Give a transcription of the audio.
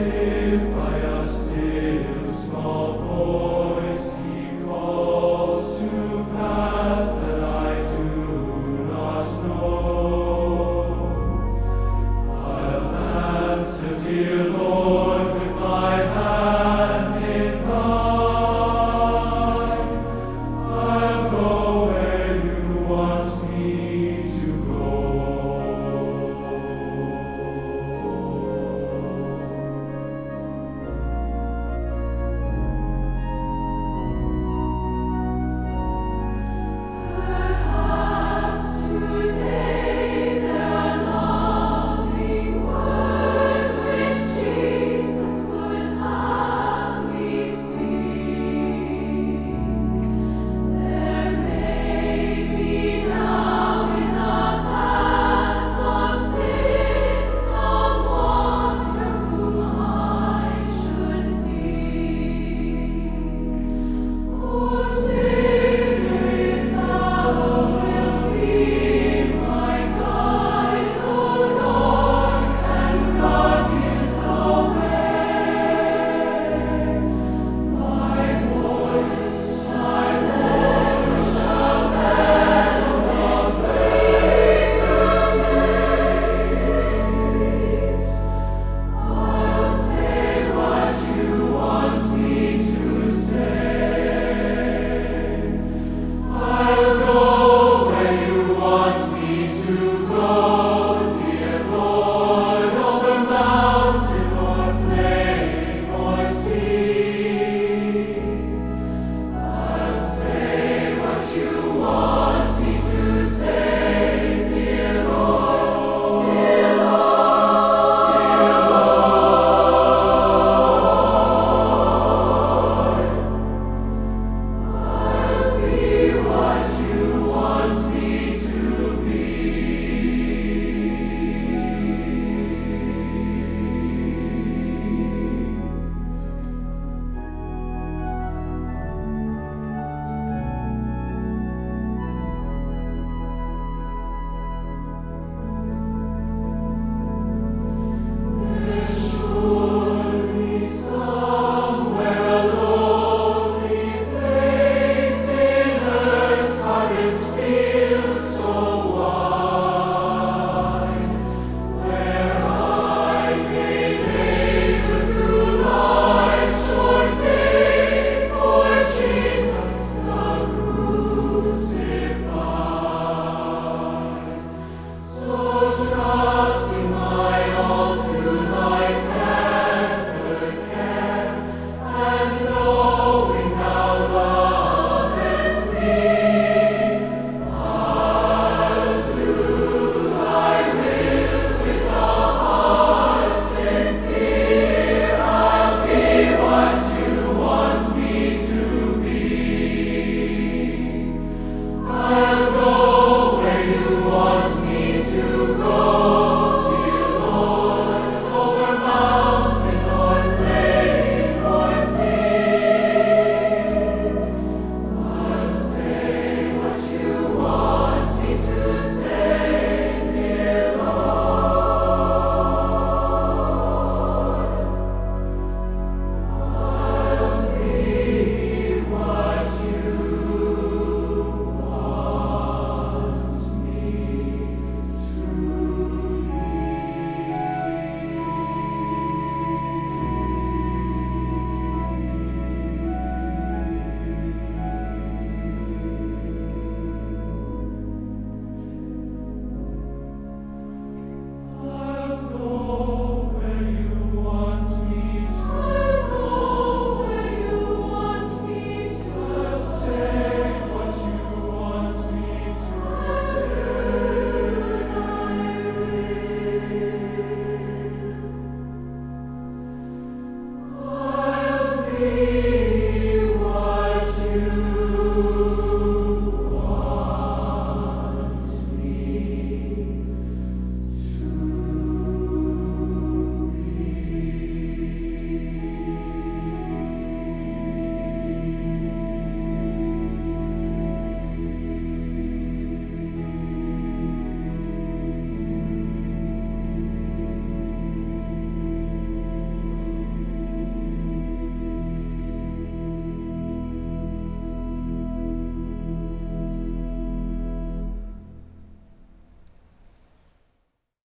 if by a still small voice